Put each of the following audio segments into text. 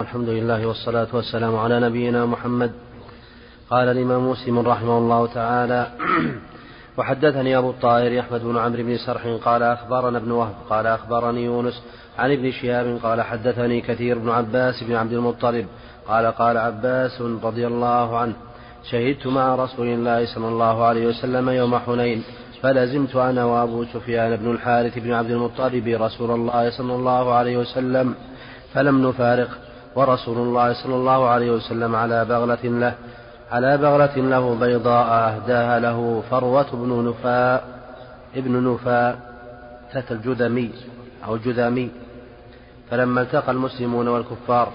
الحمد لله والصلاة والسلام على نبينا محمد. قال الإمام مسلم رحمه الله تعالى وحدثني أبو الطاهر أحمد بن عمرو بن سرح قال أخبرنا ابن وهب قال أخبرني يونس عن ابن شهاب قال حدثني كثير بن عباس بن عبد المطلب قال قال عباس رضي الله عنه شهدت مع رسول الله صلى الله عليه وسلم يوم حنين فلزمت أنا وأبو سفيان بن الحارث بن عبد المطلب رسول الله صلى الله عليه وسلم فلم نفارق. ورسول الله صلى الله عليه وسلم على بغلة له على بغلة له بيضاء أهداها له فروة بن نفاء ابن نفاء تات الجذمي أو جذامي فلما التقى المسلمون والكفار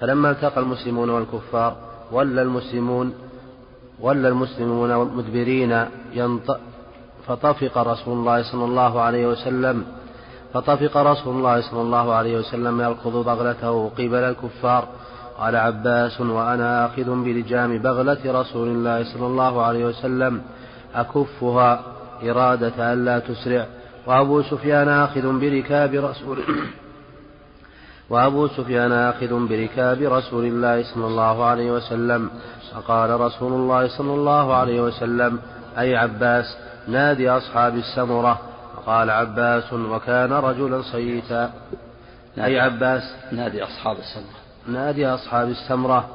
فلما التقى المسلمون والكفار ولى المسلمون ولى المسلمون مدبرين فطفق رسول الله صلى الله عليه وسلم فطفق رسول الله صلى الله عليه وسلم يركض بغلته قبل الكفار. قال عباس وأنا آخذ بلجام بغلة رسول الله صلى الله عليه وسلم أكفها إرادة ألا تسرع. وأبو سفيان آخذ بركاب رسول وأبو سفيان آخذ بركاب رسول الله صلى الله عليه وسلم. فقال رسول الله صلى الله عليه وسلم أي عباس نادي أصحاب السمرة. فقال عباس وكان رجلا صيتا. أي عباس؟ نادي أصحاب السمرة. نادي أصحاب السمرة.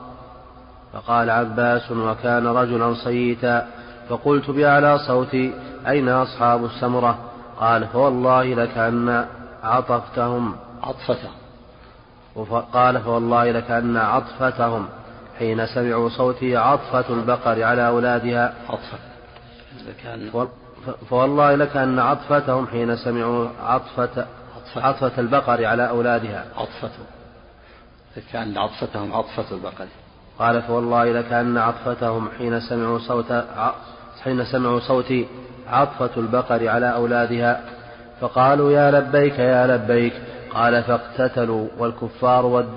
فقال عباس وكان رجلا صيتا. فقلت بأعلى صوتي أين أصحاب السمرة؟ قال فوالله لكأن عطفتهم. عطفتهم. قال فوالله لكأن عطفتهم. حين سمعوا صوتي عطفة البقر على أولادها. عطفة. فوالله لكأن عطفتهم حين سمعوا عطفة عطفة. البقر على أولادها. عطفة كأن عطفتهم عطفة البقر. قال فوالله لكأن عطفتهم حين سمعوا صوت حين سمعوا صوتي عطفة البقر على أولادها. فقالوا يا لبيك يا لبيك. قال فاقتتلوا والكفار ود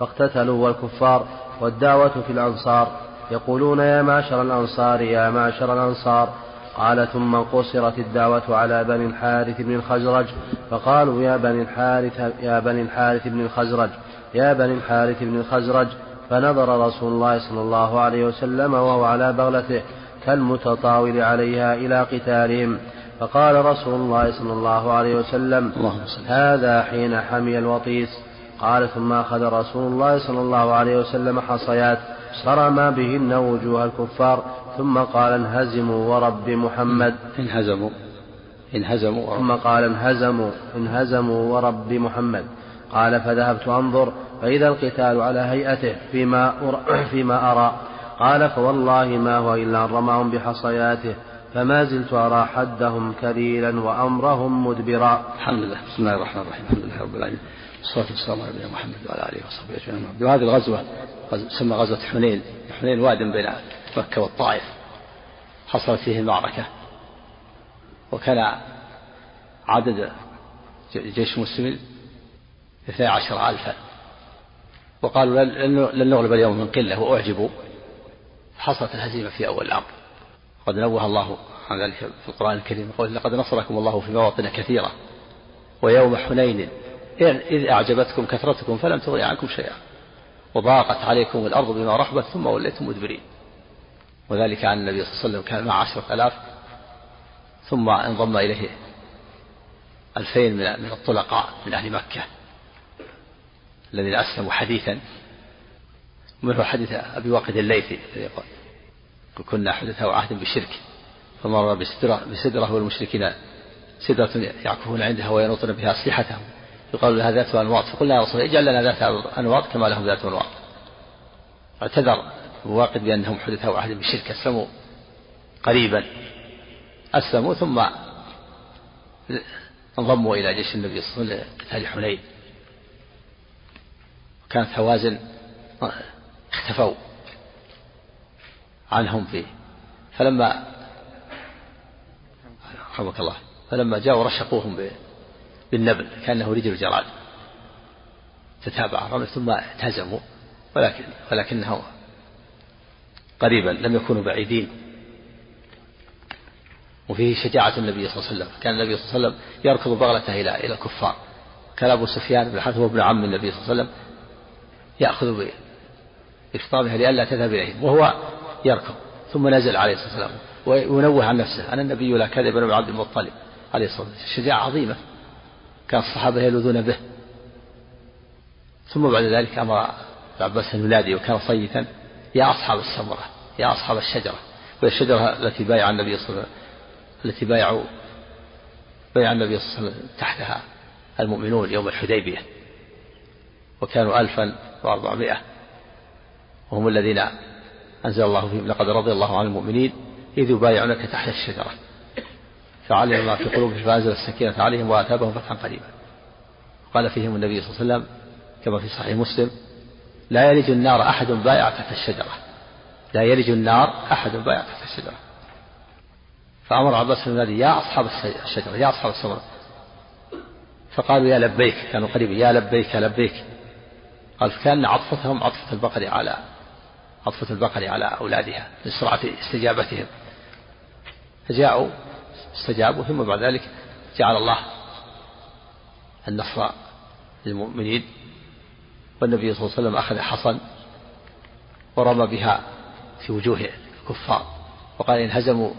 فاقتتلوا والكفار والدعوة في الأنصار. يقولون يا معشر الأنصار يا معشر الأنصار. قال ثم قصرت الدعوة على بني الحارث بن الخزرج. فقالوا يا بني الحارث يا بني الحارث بن الخزرج يا بني الحارث بن الخزرج. فنظر رسول الله صلى الله عليه وسلم وهو على بغلته كالمتطاول عليها إلى قتالهم. فقال رسول الله صلى الله عليه وسلم هذا حين حمي الوطيس. قال ثم أخذ رسول الله صلى الله عليه وسلم حصيات فرمى بهن وجوه الكفار. ثم قال انهزموا ورب محمد. انهزموا. انهزموا. ثم قال انهزموا. انهزموا ورب محمد. قال فذهبت أنظر فإذا القتال على هيئته فيما أرى, فيما أرى. قال فوالله ما هو إلا أن رماهم بحصياته. فما زلت أرى حدهم كليلا وأمرهم مدبرا. الحمد لله. بسم الله الرحمن الرحيم. الحمد لله رب العالمين. والصلاة والسلام على نبينا محمد وعلى آله وصحبه أجمعين. وهذه الغزوة تسمى غزوة حنين. حنين واد بين مكة والطائف حصلت فيه المعركة. وكان عدد جيش المسلمين اثني عشر ألفا. وقالوا لن نغلب اليوم من قلة وأعجبوا. حصلت الهزيمة في أول الأمر. قد نوه الله عن ذلك في القرآن الكريم يقول لقد نصركم الله في مواطن كثيرة ويوم حنين. إذ أعجبتكم كثرتكم فلم تغني عنكم شيئا. وضاقت عليكم الأرض بما رحبت ثم وليتم مدبرين. وذلك عن النبي صلى الله عليه وسلم كان مع عشرة آلاف ثم انضم إليه ألفين من الطلقاء من أهل مكة الذين أسلموا حديثا. ومنه حديث أبي واقد الليثي يقول كنا حدثاء عهد بالشرك فمر بسدرة, بسدرة والمشركين سدرة يعكفون عندها وينوطون بها أسلحتهم. يقال لها ذات أنواط. فقلنا يا رسول الله اجعل لنا ذات أنواط كما لهم ذات أنواط. اعتذر. واقد بأنهم حدثاء عهد بالشرك أسلموا قريبا أسلموا ثم انضموا إلى جيش النبي صلى الله عليه وسلم لقتال حنين كانت هوازن اختفوا عنهم فيه. فلما رحمك الله فلما جاءوا رشقوهم بالنبل كأنه رجل جراد. تتابع ثم اهتزموا ولكن ولكنه قريبا لم يكونوا بعيدين. وفيه شجاعة النبي صلى الله عليه وسلم. كان النبي صلى الله عليه وسلم يركض بغلته إلى إلى الكفار. كان أبو سفيان بن الحارث وابن عم النبي صلى الله عليه وسلم يأخذ بإفطامها لئلا تذهب إليهم وهو يركض. ثم نزل عليه الصلاة والسلام وينوه عن نفسه. أنا النبي لا كذب بن عبد المطلب عليه الصلاة والسلام. شجاعة عظيمة. كان الصحابة يلوذون به. ثم بعد ذلك أمر العباس أن ينادي وكان صيتا. يا أصحاب السمرة. يا أصحاب الشجرة. وهي الشجرة التي بايع النبي صلى الله عليه وسلم التي بايعوا بايع النبي صلى الله عليه وسلم تحتها المؤمنون يوم الحديبية. وكانوا ألفا وأربعمائة. وهم الذين أنزل الله فيهم لقد رضي الله عن المؤمنين إذ يبايعونك تحت الشجرة. فعلم ما في قلوبهم فأنزل السكينة عليهم وآتابهم فتحا قريبا. قال فيهم النبي صلى الله عليه وسلم كما في صحيح مسلم لا يلج النار أحد بايع تحت الشجرة. لا يلج النار أحد بايع تحت الشجرة فأمر عباس بن يا أصحاب الشجرة يا أصحاب السمرة فقالوا يا لبيك كانوا قريبا يا لبيك يا لبيك. قال فكان عطفتهم عطفة البقر على عطفة البقر على أولادها لسرعة استجابتهم. فجاءوا استجابوا ثم بعد ذلك جعل الله النصر للمؤمنين. والنبي صلى الله عليه وسلم أخذ حصن ورمى بها في وجوه الكفار وقال انهزموا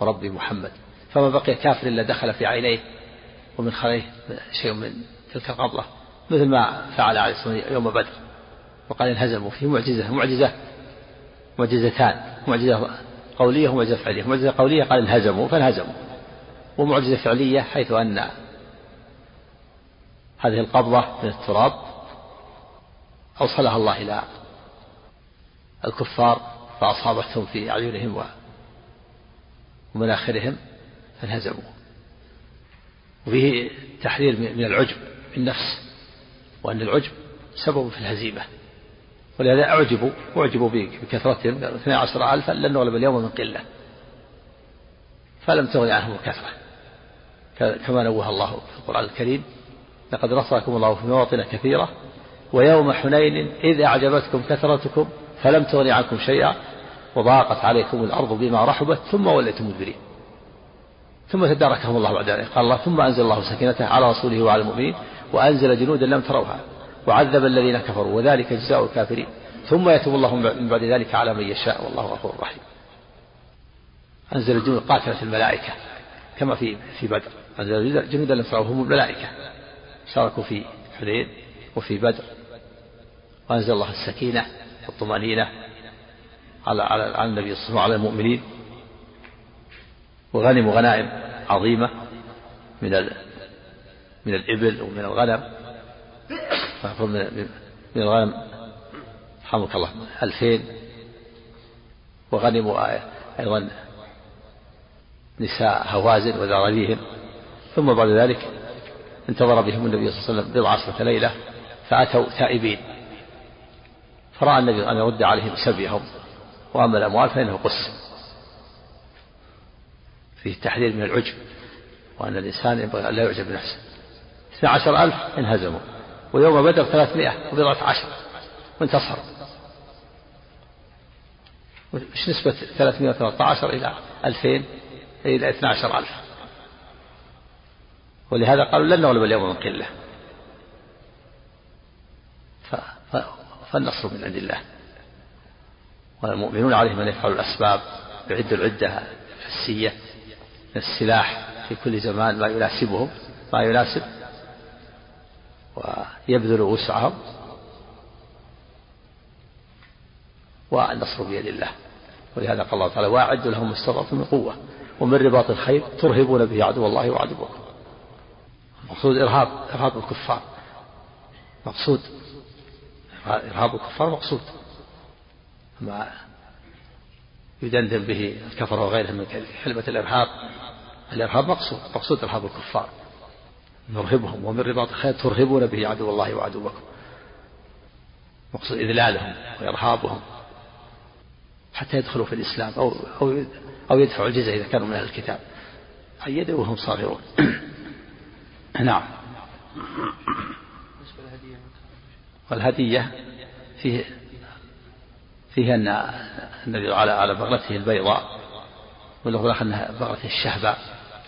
ورب محمد. فما بقي كافر إلا دخل في عينيه ومن خليه شيء من تلك القبضة مثل ما فعل عليه الصلاة والسلام يوم بدر. وقال انهزموا في معجزة معجزة معجزتان معجزة قولية ومعجزة فعلية. معجزة قولية قال انهزموا فانهزموا. ومعجزة فعلية حيث أن هذه القبضة من التراب أوصلها الله إلى الكفار فأصابتهم في أعينهم ومناخرهم فانهزموا. وفيه تحذير من العجب بالنفس وأن العجب سبب في الهزيمة. ولهذا أعجبوا أعجبوا بكثرتهم 12 ألفا لن نغلب اليوم من قلة. فلم تغن عنهم الكثرة. كما نوه الله في القرآن الكريم لقد نصركم الله في مواطن كثيرة ويوم حنين إذ أعجبتكم كثرتكم فلم تغن عنكم شيئا وضاقت عليكم الأرض بما رحبت ثم وليتم مدبرين. ثم تداركهم الله بعد ذلك. قال الله ثم أنزل الله سكينته على رسوله وعلى المؤمنين وأنزل جنودا لم تروها. وعذب الذين كفروا وذلك جزاء الكافرين. ثم يتوب الله من بعد ذلك على من يشاء. والله غفور رحيم. أنزل الجنود قاتلة الملائكة كما في في بدر. أنزل جنودا لم تروها هم الملائكة. شاركوا في حنين وفي بدر. وأنزل الله السكينة والطمأنينة على على النبي صلى الله عليه وسلم وعلى المؤمنين. وغنموا غنائم عظيمة من من الإبل ومن الغنم. من الغنم. رحمك الله. ألفين وغنموا أيضا نساء هوازن وذراريهم ثم بعد ذلك انتظر بهم النبي صلى الله عليه وسلم بضع عشرة ليلة فأتوا تائبين فرأى النبي أن يرد عليهم سبيهم وأما الأموال فإنه قس. فيه التحذير من العجب وأن الإنسان ينبغي أن لا يعجب بنفسه. اثنا عشر ألف انهزموا ويوم بدر ثلاثمائة وبضعة عشر وانتصروا. وش نسبة ثلاثمائة وثلاثة عشر إلى ألفين؟ إلى اثنا عشر ألف. ولهذا قالوا لن نغلب اليوم من قلة. فالنصر من عند الله. والمؤمنون عليهم أن يفعلوا الأسباب يعدوا العدة الحسية من السلاح في كل زمان ما يناسبهم ما يناسب ويبذلوا وسعهم والنصر بيد الله. ولهذا قال الله تعالى وأعدوا لهم ما استطعتم من قوة ومن رباط الخير ترهبون به عدو الله وعدوكم. المقصود إرهاب إرهاب الكفار. مقصود إرهاب الكفار مقصود. ما يدندن به الكفر وغيرهم من كلمة الإرهاب. الإرهاب مقصود مقصود إرهاب الكفار. نرهبهم ومن رباط الخير ترهبون به عدو الله وعدوكم. مقصود إذلالهم وإرهابهم. حتى يدخلوا في الإسلام أو أو أو يدفعوا الجزية إذا كانوا من أهل الكتاب. أيدوا وهم صاغرون. نعم. والهدية فيه فيه أن النبي على على بغلته البيضاء والأخرى أنها بغلته الشهباء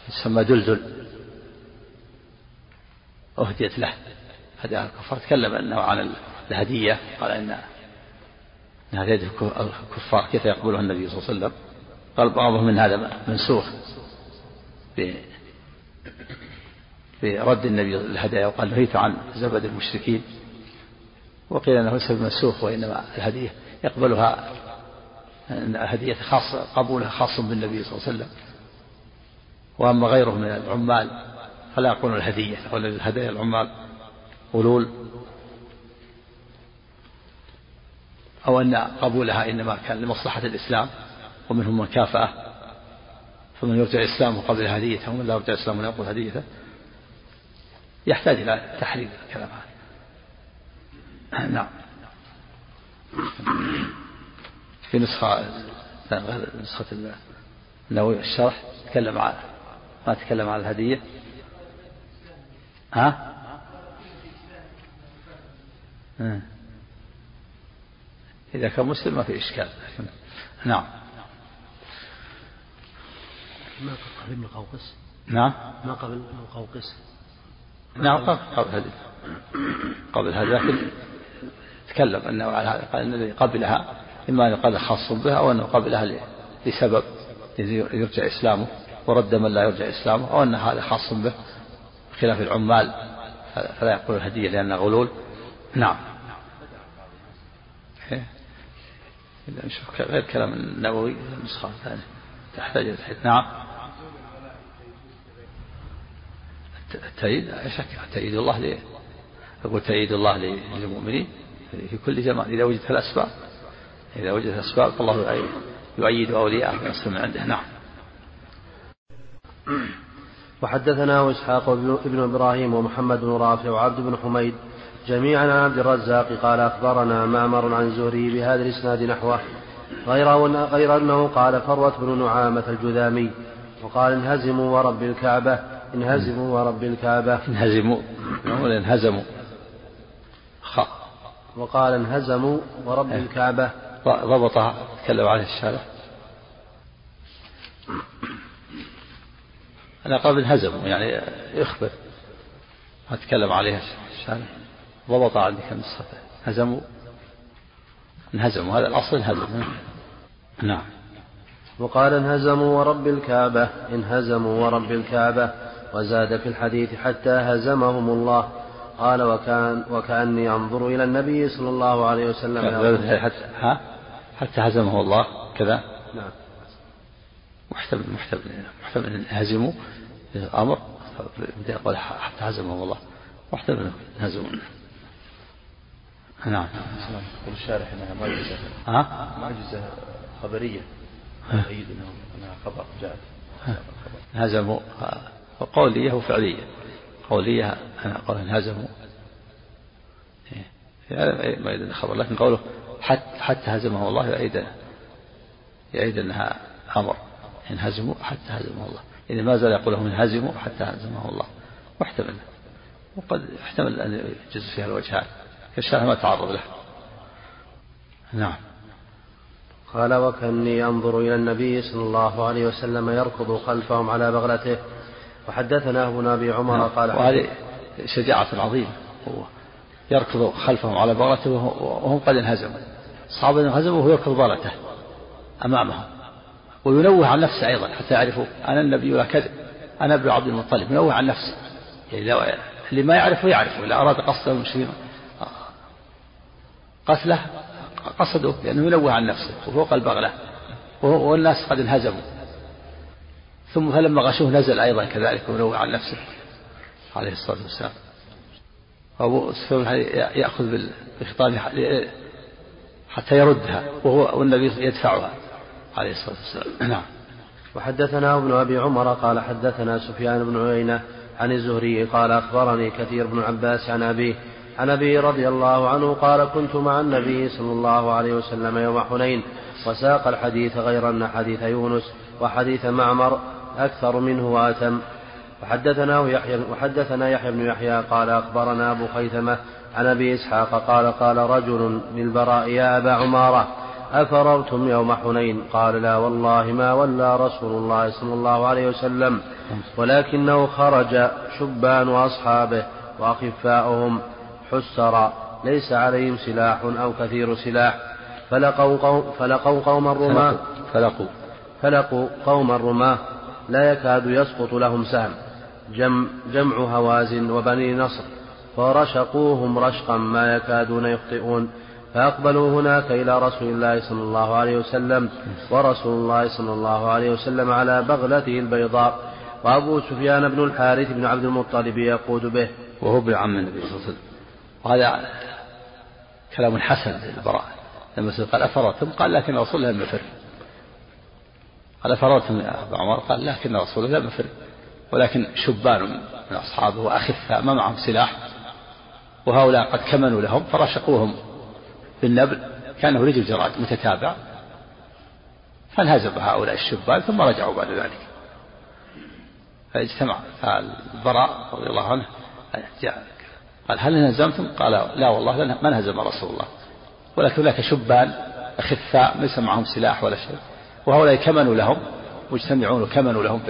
تسمى دلدل. أهديت له. هداها الكفار. تكلم أنه عن الهدية. قال إن هذا يد الكفار. كيف يقبلها النبي صلى الله عليه وسلم؟ قال بعضهم من هذا منسوخ. برد النبي الهدايا. وقال نهيت عن زبد المشركين. وقيل أنه ليس بمنسوخ وإنما الهدية يقبلها الهدية خاصة قبولها خاص بالنبي صلى الله عليه وسلم. وأما غيره من العمال فلا يقولون الهدية يقول الهدايا العمال غلول أو أن قبولها إنما كان لمصلحة الإسلام ومنهم من كافأه. فمن يرجع إسلامه قبل هديته ومن لا يرجع إسلامه لا يقبل هديته يحتاج إلى تحرير الكلام هذا. نعم. في نسخة نسخة النووي الشرح تكلم عن ما تكلم عن الهدية. ها؟ إذا كان مسلم ما في إشكال. نعم. ما قبل ابن قوقس نعم. ما قبل ابن قوقس نعم قبل قبل هذه قبل هذا لكن تكلم أنه على هذا قال الذي قبلها إما أن قال خاص بها أو أنه قبلها لسبب يرجع إسلامه ورد من لا يرجع إسلامه أو أن هذا خاص به خلاف العمال فلا يقول الهدية لأنها غلول. نعم. إيه. نشوف غير كلام النووي النسخة الثانية تحتاج إلى نعم. التأييد لا شك تأييد الله ليه يقول تأييد الله للمؤمنين. في كل زمان إذا وجدت الأسباب إذا وجدت الأسباب فالله يؤيد أولياءه بنصر من عنده. نعم. وحدثنا إسحاق بن إبراهيم ومحمد بن رافع وعبد بن حميد جميعا عن عبد الرزاق قال أخبرنا معمر عن زهري بهذا الإسناد نحوه غير, غير أنه قال فروة بن نعامة الجذامي وقال انهزموا ورب الكعبة انهزموا ورب الكعبة. انهزموا. ولا انهزموا. وقال انهزموا ورب إيه. الكعبة. ضبطها تكلم عليه الشارع. أنا قبل انهزموا يعني يخبر ما تكلم عليها الشارع. ضبط عندك النسخة هزموا انهزموا. هذا الأصل انهزموا. نعم. وقال انهزموا ورب الكعبة. انهزموا ورب الكعبة. وزاد في الحديث حتى هزمهم الله. قال وكان وكأني أنظر إلى النبي صلى الله عليه وسلم. حتى, ها؟ حتى هزمه الله كذا؟ نعم. محتمل محتمل محتمل هزموا أمر يقول حتى هزمهم الله. محتمل هزموا نعم يقول الشارح انها معجزه ها؟ معجزه خبريه تؤيد انها خبر جاءت. هزموا قولية وفعلية. قولية أنا قول انهزموا يعني ما يدل الخبر لكن قوله حتى, حتى هزمه الله يعيد يعيد أنها أمر. انهزموا حتى هزمه الله. إذا ما زال يقول لهم انهزموا حتى هزمه الله. محتمل وقد يحتمل أن يجوز فيها الوجهان الشارع ما تعرض له. نعم. قال وكأني أنظر إلى النبي صلى الله عليه وسلم يركض خلفهم على بغلته وحدثنا ابن أبي عمر نعم. قال وهذه شجاعة عظيمة هو يركض خلفهم على بغلته وهم قد انهزموا. الصحابة انهزموا وهو يركض بغلته أمامهم وينوه عن نفسه أيضا حتى يعرفوا أنا النبي لا كذب. أنا ابن عبد المطلب. ينوه عن نفسه. يعني اللي ما يعرفه يعرفه. إذا أراد قصده المسلمين. قتله قصدوا لأنه ينوه عن نفسه وفوق البغلة. والناس قد انهزموا. ثم فلما غشوه نزل أيضا كذلك وينوه عن نفسه عليه الصلاة والسلام. أبو سفيان يأخذ بالخطاب حتى يردها وهو والنبي يدفعها عليه الصلاة والسلام. نعم. وحدثنا ابن أبي عمر قال حدثنا سفيان بن عيينة عن الزهري قال أخبرني كثير بن عباس عن أبيه عن أبي رضي الله عنه قال كنت مع النبي صلى الله عليه وسلم يوم حنين وساق الحديث غير ان حديث يونس وحديث معمر أكثر منه وأتم. وحدثنا يحيى وحدثنا يحيى بن يحيى قال أخبرنا أبو خيثمة عن أبي إسحاق قال قال رجل للبراء يا أبا عمارة أفررتم يوم حنين؟ قال لا والله ما ولى رسول الله صلى الله عليه وسلم ولكنه خرج شبان وأصحابه وأخفاؤهم حسر ليس عليهم سلاح أو كثير سلاح. فلقوا قوم فلقوا قوم الرماة. فلقوا. فلقوا قوم الرماة. لا يكاد يسقط لهم سهم. جمع, جمع هوازن وبني نصر. فرشقوهم رشقا ما يكادون يخطئون. فأقبلوا هناك إلى رسول الله صلى الله عليه وسلم ورسول الله صلى الله عليه وسلم على بغلته البيضاء. وأبو سفيان بن الحارث بن عبد المطلب يقود به. وهو ابن عم النبي صلى الله عليه وسلم. وهذا كلام حسن للبراء لما قال أفررتم قال لكن الله لم يفر قال أفررتم يا أبا عمر. قال لكن رسول الله لم يفر ولكن شبان من أصحابه وأخفاء ما معهم سلاح. وهؤلاء قد كمنوا لهم فرشقوهم بالنبل. كانه رجل جراد متتابع. فانهزم هؤلاء الشبان ثم رجعوا بعد ذلك. فاجتمع فالبراء رضي الله عنه قال هل انهزمتم؟ قال لا والله ما انهزم رسول الله. ولكن هناك شبان أخفاء ليس معهم سلاح ولا شيء. وهؤلاء كمنوا لهم مجتمعون وكمنوا لهم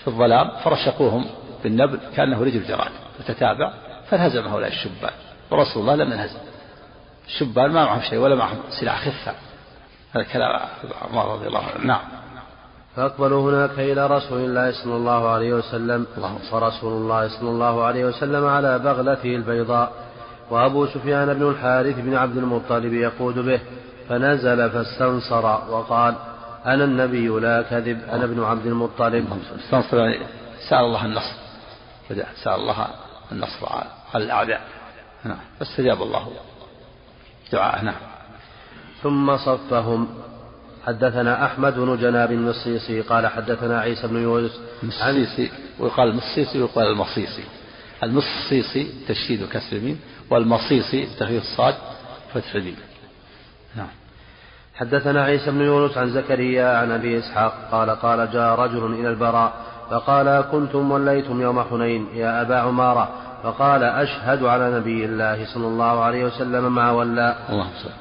في الظلام فرشقوهم بالنبل كأنه رجل جراد وتتابع فانهزم هؤلاء الشبان. ورسول الله لم ينهزم. الشبان ما معهم شيء ولا معهم سلاح خفة. هذا كلام عمر رضي الله عنه. نعم. فأقبلوا هناك إلى رسول الله صلى الله عليه وسلم ورسول الله صلى الله عليه وسلم على بغلته البيضاء وأبو سفيان بن الحارث بن عبد المطلب يقود به فنزل فاستنصر وقال أنا النبي لا كذب أنا ابن عبد المطلب. استنصر يعني سأل الله النصر. سأل الله النصر على الأعداء. نعم. فاستجاب الله دعاءه. نعم. ثم صفهم. حدثنا أحمد بن جناب المصيصي قال حدثنا عيسى بن يونس. المصيصي ويقال المصيصي ويقال المصيصي. المصيصي تشديد وكسر اليمين والمصيصي تخفيف الصاد فتح اليمين نعم حدثنا عيسى بن يونس عن زكريا عن أبي إسحاق قال قال جاء رجل إلى البراء فقال كنتم وليتم يوم حنين يا أبا عمارة. فقال أشهد على نبي الله صلى الله عليه وسلم مع ولا.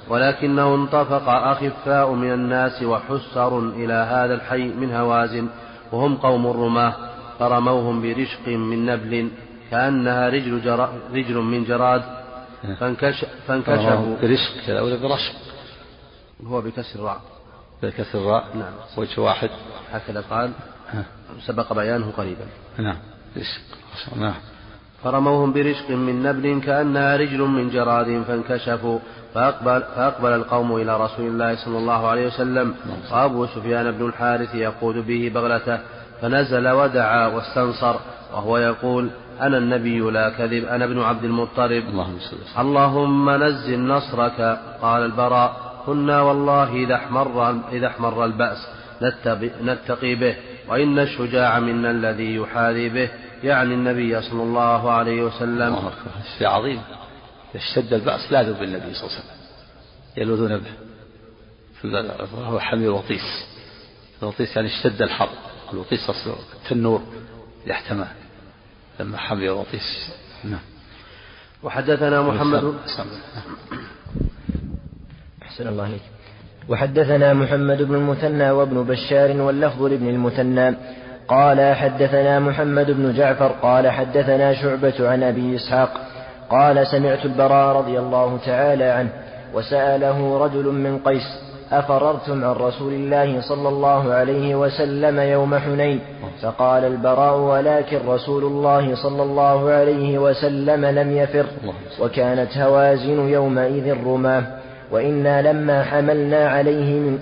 ولكنه انطفق أخفاء من الناس وحسر إلى هذا الحي من هوازن وهم قوم الرماة فرموهم برشق من نبل كأنها رجل, جرا رجل من جراد فانكش فانكشفوا. برشق ولا برشق. هو بكسر الراء. بكسر الراء؟ نعم. وجه واحد. هكذا قال. سبق بيانه قريبا. نعم. نعم. فرموهم برشق من نبل كأنها رجل من جراد فانكشفوا. فأقبل, فأقبل القوم إلى رسول الله صلى الله عليه وسلم. وأبو سفيان بن الحارث يقود به بغلته. فنزل ودعا واستنصر. وهو يقول أنا النبي لا كذب أنا ابن عبد المطلب. اللهم, اللهم نزل نصرك. قال البراء. كنا والله إذا احمر, إذا احمر البأس نتقي به وإن الشجاع منا الذي يحاذي به يعني النبي صلى الله عليه وسلم. الله شيء عظيم. اشتد البأس لاذوا بالنبي صلى الله عليه وسلم. يلوذون به. وهو حمير وطيس الوطيس. يعني اشتد الحر الوطيس التنور يحتمى. لما حمي وطيس نعم. وحدثنا محمد أحسن الله عليك وحدثنا محمد بن المثنى وابن بشار واللفظ لابن المثنى. قال حدثنا محمد بن جعفر قال حدثنا شعبة عن أبي إسحاق. قال سمعت البراء رضي الله تعالى عنه وسأله رجل من قيس أفررتم عن رسول الله صلى الله عليه وسلم يوم حنين؟ فقال البراء ولكن رسول الله صلى الله عليه وسلم لم يفر وكانت هوازن يومئذ رماه وإنا لما حملنا عليه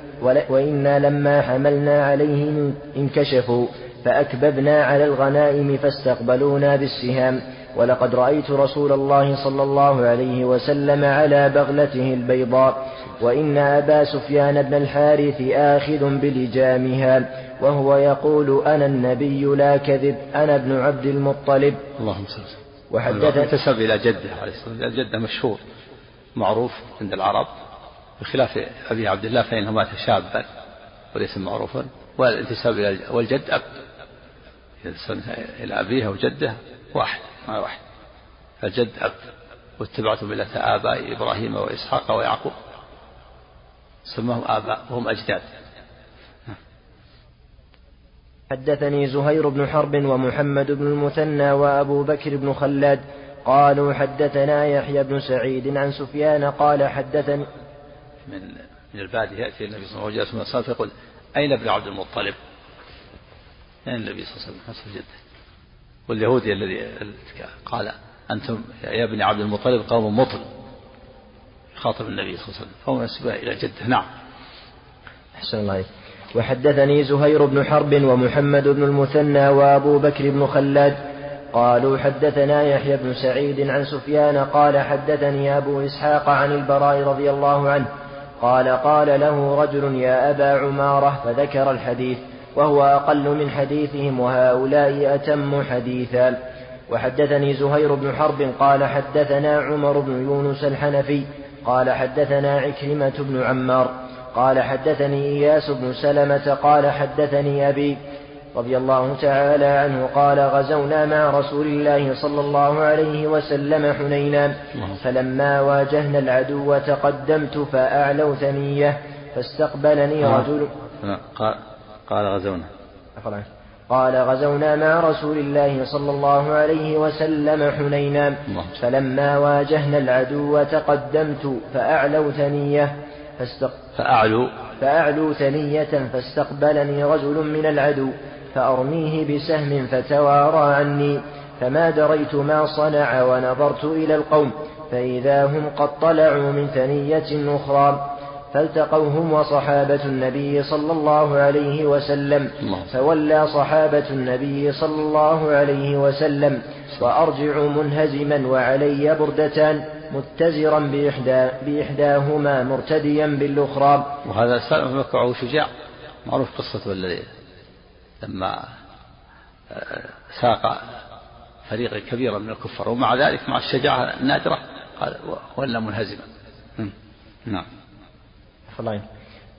وإنا لما حملنا عليه انكشفوا فأكببنا على الغنائم فاستقبلونا بالسهام. ولقد رأيت رسول الله صلى الله عليه وسلم على بغلته البيضاء. وإن أبا سفيان بن الحارث آخذ بلجامها. وهو يقول أنا النبي لا كذب أنا ابن عبد المطلب. اللهم صل وحدث انتسب إلى جده عليه الصلاة والسلام جده مشهور. معروف عند العرب بخلاف أبي عبد الله فإنه مات شابا وليس معروفا والانتساب إلى والجد أب إلى أبيه وجده واحد ما واحد. الجد أب واتبعت ملة آباء إبراهيم وإسحاق ويعقوب. سماهم آباء وهم أجداد. حدثني زهير بن حرب ومحمد بن المثنى وأبو بكر بن خلاد قالوا حدثنا يحيى بن سعيد عن سفيان قال حدثني من من البادية يأتي النبي صلى الله عليه وسلم وجاء فيقول أين ابن عبد المطلب؟ أين النبي صلى الله عليه وسلم؟ نفس جدة. واليهودي الذي قال أنتم يا ابن عبد المطلب قوم مطل. خاطب النبي صلى الله عليه وسلم. فهو نسبه إلى جدة. نعم. أحسن الله وحدثني زهير بن حرب ومحمد بن المثنى وأبو بكر بن خلاد قالوا حدثنا يحيى بن سعيد عن سفيان قال حدثني أبو إسحاق عن البراء رضي الله عنه قال قال له رجل يا أبا عمارة فذكر الحديث وهو أقل من حديثهم وهؤلاء أتم حديثا. وحدثني زهير بن حرب قال حدثنا عمر بن يونس الحنفي قال حدثنا عكرمة بن عمار قال حدثني إياس بن سلمة قال حدثني أبي رضي الله تعالى عنه قال غزونا مع رسول الله صلى الله عليه وسلم حنينا. فلما واجهنا العدو تقدمت فأعلوا ثنية. فاستقبلني آه. رجل. قال قال غزونا. قال غزونا مع رسول الله صلى الله عليه وسلم حنينا. فلما واجهنا العدو تقدمت فأعلوا ثنية. فاستق... فأعلوا فأعلوا ثنية. فاستقبلني رجل من العدو. فأرميه بسهم فتوارى عني فما دريت ما صنع ونظرت إلى القوم فإذا هم قد طلعوا من ثنية أخرى فالتقوهم وصحابة النبي صلى الله عليه وسلم فولى صحابة النبي صلى الله عليه وسلم وأرجع منهزما وعلي بردتان متزرا بإحدى بإحداهما مرتديا بالأخرى. وهذا سالم بن شجاع. معروف قصة الذي لما آه، ساق فريقا كبيرا من الكفار ومع ذلك مع الشجاعة النادرة قال ولا منهزما نعم.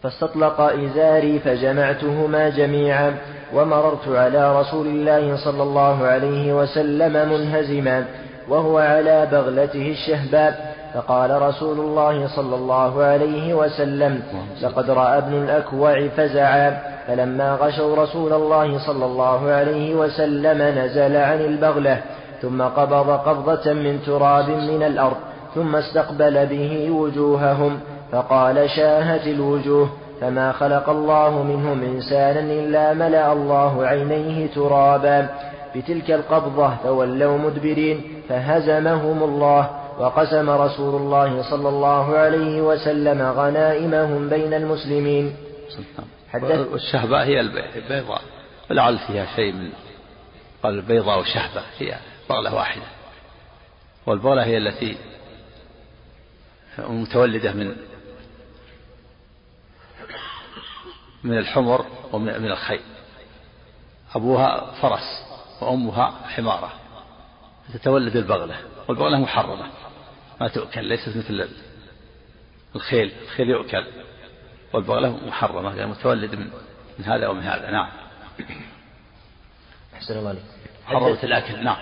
فاستطلق إزاري فجمعتهما جميعا ومررت على رسول الله صلى الله عليه وسلم منهزما وهو على بغلته الشهباء فقال رسول الله صلى الله عليه وسلم لقد رأى ابن الأكوع فزعا. فلما غشوا رسول الله صلى الله عليه وسلم نزل عن البغلة ثم قبض قبضة من تراب من الأرض ثم استقبل به وجوههم فقال شاهت الوجوه فما خلق الله منهم إنسانا إلا ملأ الله عينيه ترابا. بتلك القبضة تولوا مدبرين فهزمهم الله وقسم رسول الله صلى الله عليه وسلم غنائمهم بين المسلمين. والشهباء هي البيضاء. ولعل فيها شيء من قال البيضاء والشهبة هي بغلة واحدة. والبغلة هي التي متولدة من من الحمر ومن الخيل. أبوها فرس وأمها حمارة. تتولد البغلة. والبغلة محرمة. ما تؤكل ليست مثل الخيل. الخيل يؤكل. والبغلة محرمة يعني متولد من, من هذا ومن هذا. نعم. أحسن الله عليك. حرمة الأكل. نعم.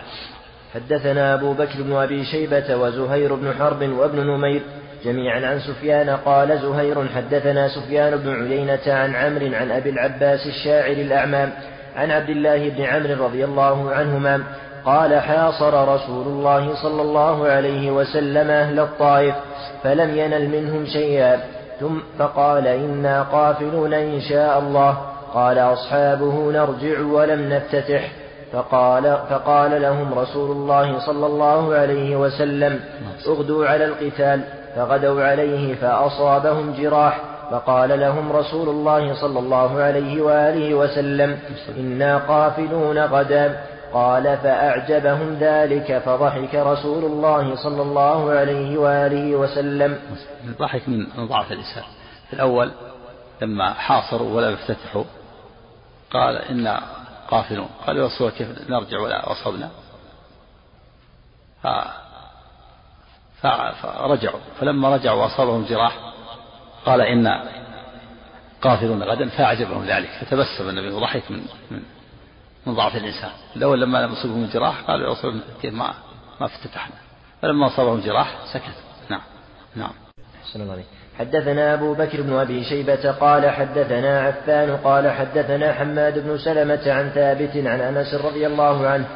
حدثنا أبو بكر بن أبي شيبة وزهير بن حرب وابن نمير جميعا عن سفيان قال زهير حدثنا سفيان بن عيينة عن عمرو عن أبي العباس الشاعر الأعمام عن عبد الله بن عمرو رضي الله عنهما قال حاصر رسول الله صلى الله عليه وسلم أهل الطائف فلم ينل منهم شيئا. ثم فقال إنا قافلون إن شاء الله. قال أصحابه نرجع ولم نفتتح. فقال, فقال لهم رسول الله صلى الله عليه وسلم اغدوا على القتال. فغدوا عليه فأصابهم جراح. فقال لهم رسول الله صلى الله عليه وآله وسلم إنا قافلون غدا. قال فأعجبهم ذلك فضحك رسول الله صلى الله عليه وآله وسلم. ضحك من ضعف الإسلام في الأول لما حاصروا ولم يفتتحوا قال إنا قافلون. قال يا رسول كيف نرجع ولا وصلنا فرجعوا. فلما رجعوا وأصابهم جراح قال إنا قافلون غدا فأعجبهم ذلك. فتبسم النبي وضحك من من من ضعف الإنسان. الأول لما لم يصبهم جراح قال يا رسول كيف ما ما افتتحنا. فلما أصابهم جراح سكت. نعم. نعم. أحسن الله حدثنا أبو بكر بن أبي شيبة قال حدثنا عفان قال حدثنا حماد بن سلمة عن ثابت عن أنس رضي الله عنه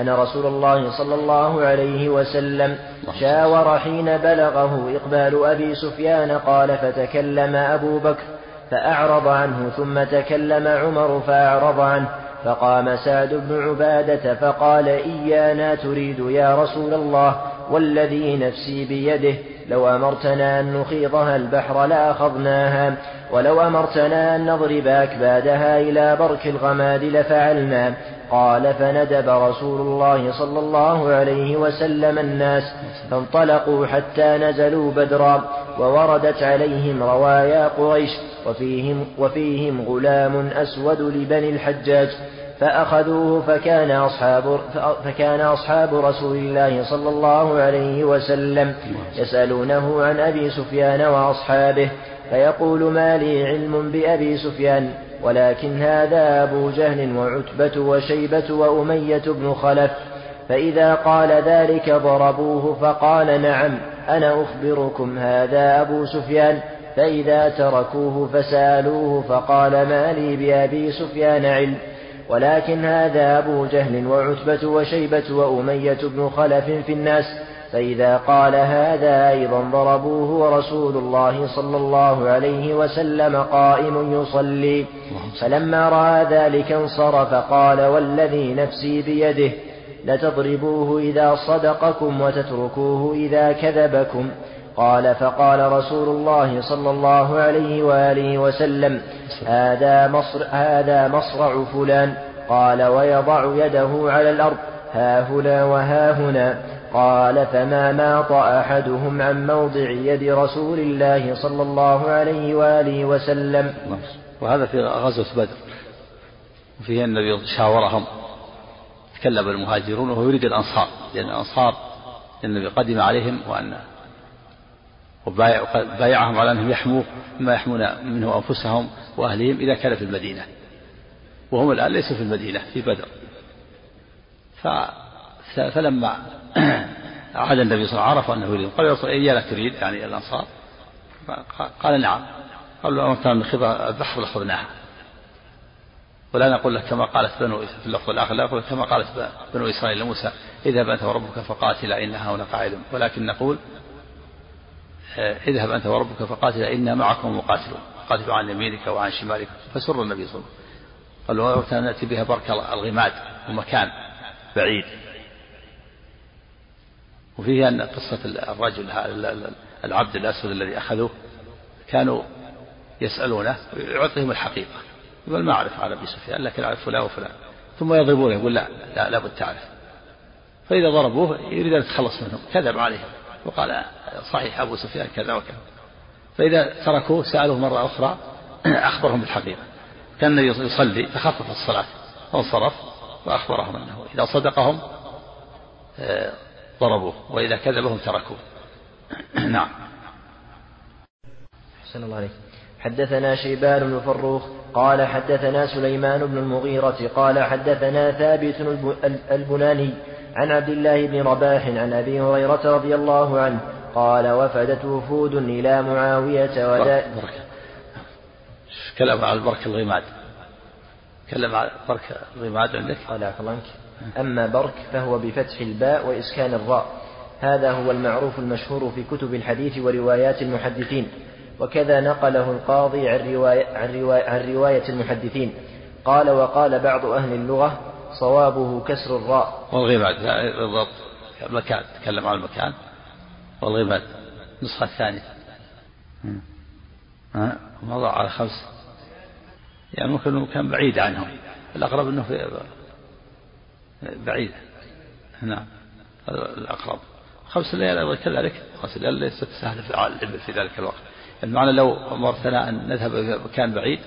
أن رسول الله صلى الله عليه وسلم شاور حين بلغه إقبال أبي سفيان قال فتكلم أبو بكر فأعرض عنه ثم تكلم عمر فأعرض عنه فقام سعد بن عبادة فقال إيانا تريد يا رسول الله والذي نفسي بيده لو أمرتنا أن نخيضها البحر لأخذناها ولو أمرتنا أن نضرب أكبادها إلى برك الغماد لفعلنا قال فندب رسول الله صلى الله عليه وسلم الناس فانطلقوا حتى نزلوا بدرا ووردت عليهم روايا قريش وفيهم, وفيهم غلام أسود لبني الحجاج فأخذوه فكان أصحاب فكان أصحاب رسول الله صلى الله عليه وسلم يسألونه عن أبي سفيان وأصحابه فيقول ما لي علم بأبي سفيان ولكن هذا أبو جهل وعتبة وشيبة وأمية بن خلف. فإذا قال ذلك ضربوه فقال نعم أنا أخبركم هذا أبو سفيان. فإذا تركوه فسألوه فقال ما لي بأبي سفيان علم. ولكن هذا أبو جهل وعتبة وشيبة وأمية بن خلف في الناس. فإذا قال هذا أيضا ضربوه ورسول الله صلى الله عليه وسلم قائم يصلي. فلما رأى ذلك انصرف قال والذي نفسي بيده لتضربوه إذا صدقكم وتتركوه إذا كذبكم. قال فقال رسول الله صلى الله عليه وآله وسلم هذا مصر هذا مصرع فلان. قال ويضع يده على الأرض. ها هنا وها هنا. قال فما ماط أحدهم عن موضع يد رسول الله صلى الله عليه وآله وسلم. وهذا في غزوة بدر. وفيه النبي شاورهم تكلم المهاجرون وهو يريد الأنصار لأن الأنصار النبي قدم عليهم وأن وبايعهم على أنهم يحموه مما يحمون منه أنفسهم وأهلهم إذا كان في المدينة. وهم الآن ليسوا في المدينة في بدر. فلما عاد النبي صلى الله عليه وسلم عرف أنه يريد. قال يا رسول إياك تريد يعني الأنصار. قال نعم. قال له كان من خبر البحر لأخذناها ولا نقول لك كما قالت بنو في اللفظ الآخر لا نقول كما قالت بنو إسرائيل لموسى اذهب أنت وربك فقاتلا إنها هنا قاعد ولكن نقول آه، اذهب أنت وربك فقاتلا إنا معكم مقاتلون. قاتلوا عن يمينك وعن شمالك فسر النبي صلى الله عليه وسلم. قال له نأتي بها برك الغماد ومكان بعيد. وفيه أن قصة الرجل العبد الأسود الذي أخذوه كانوا يسألونه يعطيهم الحقيقة يقول ما أعرف عن أبي سفيان لكن أعرف فلان وفلان. ثم يضربونه يقول لا لا لابد تعرف. فإذا ضربوه يريد أن يتخلص منهم كذب عليهم وقال صحيح أبو سفيان كذا وكذا. فإذا تركوه سألوه مرة أخرى أخبرهم بالحقيقة. كان يصلي فخفف الصلاة وانصرف وأخبرهم أنه إذا صدقهم آه، ضربوه وإذا كذبهم تركوه. نعم. حسن الله عليك. حدثنا شيبان بن فروخ قال حدثنا سليمان بن المغيرة قال حدثنا ثابت البناني عن عبد الله بن رباح عن أبي هريرة رضي الله عنه قال وفدت وفود إلى معاوية ودا كلام على البرك الغماد. كلم على برك الغماد عندك؟ قال عنك أما برك فهو بفتح الباء وإسكان الراء. هذا هو المعروف المشهور في كتب الحديث وروايات المحدثين. وكذا نقله القاضي عن رواية, عن رواية, عن رواية المحدثين. قال وقال بعض أهل اللغة صوابه كسر الراء. والغماد بالضبط. المكان تكلم عن المكان. والغماد النسخة الثانية. وضع على خمس. يعني ممكن كان بعيد عنهم. الأقرب إنه في بعيد نعم. هذا الأقرب. خمس ليال أيضا كذلك. خمس ليال ليست سهله في في ذلك الوقت. المعنى لو امرتنا أن نذهب إلى مكان بعيد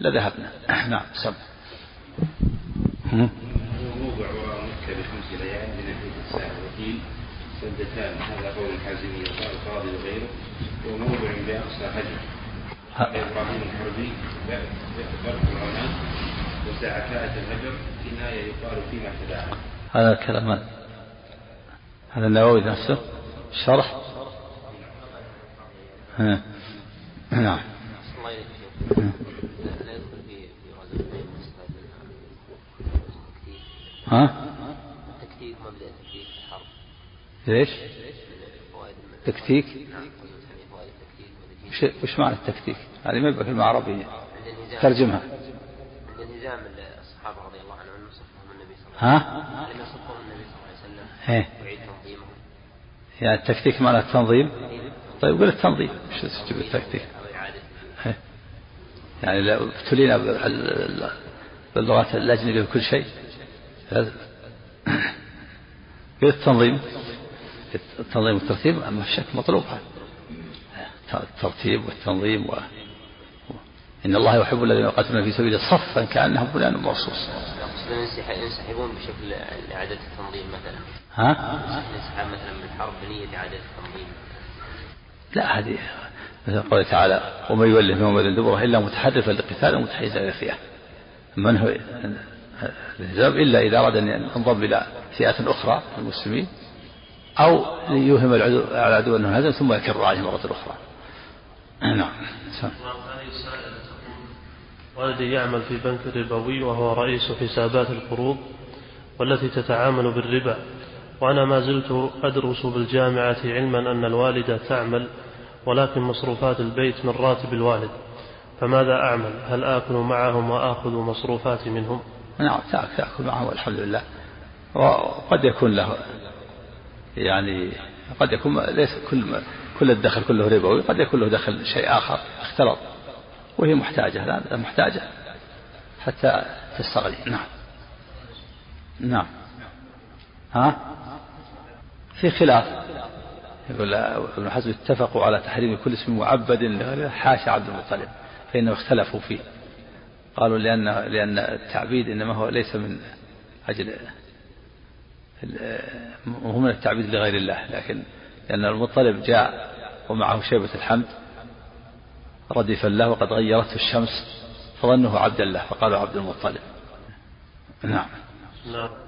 لذهبنا. نعم. سم. موضع ومكة بخمس ليال من الحديث وقيل سدتان. هذا قول الحازمي وقال القاضي وغيره. وموضع بأقصى حجر. إبراهيم الحربي فرق العمان وساعة الهجر كناية يقال فيما اعتداها هذا الكلام هذا النووي نفسه. الشرح نعم. ها؟ ليش؟ تكتيك؟ وش, معنى التكتيك؟ هذه ما كلمة عربية ترجمها. الانهزام الصحابة رضي الله عنهم وصفهم النبي صلى الله عليه وسلم. ها؟ لما صفهم النبي صلى الله عليه وسلم إيه يعيد تنظيمهم. يعني التكتيك معنى التنظيم؟ طيب قل التنظيم. إيش تجيب التكتيك؟ يعني لو ابتلينا باللغات الأجنبية بكل شيء. التنظيم. التنظيم والترتيب أما الشك مطلوب. الترتيب والتنظيم و... إن الله يحب الذين يقاتلون في سبيله صفا كأنهم بنيان مرصوص. ينسحبون بشكل إعادة التنظيم مثلا. ها؟ الانسحاب مثلا من الحرب بنية إعادة التنظيم. لا هذه مثل قوله تعالى ومن يولهم يومئذ دبره إلا متحرفا لقتال أو متحيزا إلى فئة. من هو الانهزام إلا إذا أراد أن ينضم إلى فئات أخرى من المسلمين أو ليوهم العدو على العدو أنه هزم ثم يكر عليه مرة أخرى. نعم. والدي يعمل في بنك ربوي وهو رئيس حسابات القروض والتي تتعامل بالربا وأنا ما زلت أدرس بالجامعة علما أن الوالدة تعمل ولكن مصروفات البيت من راتب الوالد. فماذا أعمل؟ هل آكل معهم وآخذ مصروفاتي منهم؟ نعم تأكل معهم والحمد لله. وقد يكون له يعني قد يكون ليس كل كل الدخل كله ربوي قد يكون له دخل شيء آخر اختلط. وهي محتاجة لا محتاجة حتى تستغني نعم. نعم. ها؟ في خلاف. يقول ابن حزم اتفقوا على تحريم كل اسم معبد لغير حاشا عبد المطلب فإنهم اختلفوا فيه. قالوا لأن لأن التعبيد إنما هو ليس من أجل هو من التعبيد لغير الله لكن لأن المطلب جاء ومعه شيبة الحمد ردفا له وقد غيرته الشمس فظنه عبد الله فقالوا عبد المطلب. نعم. نعم.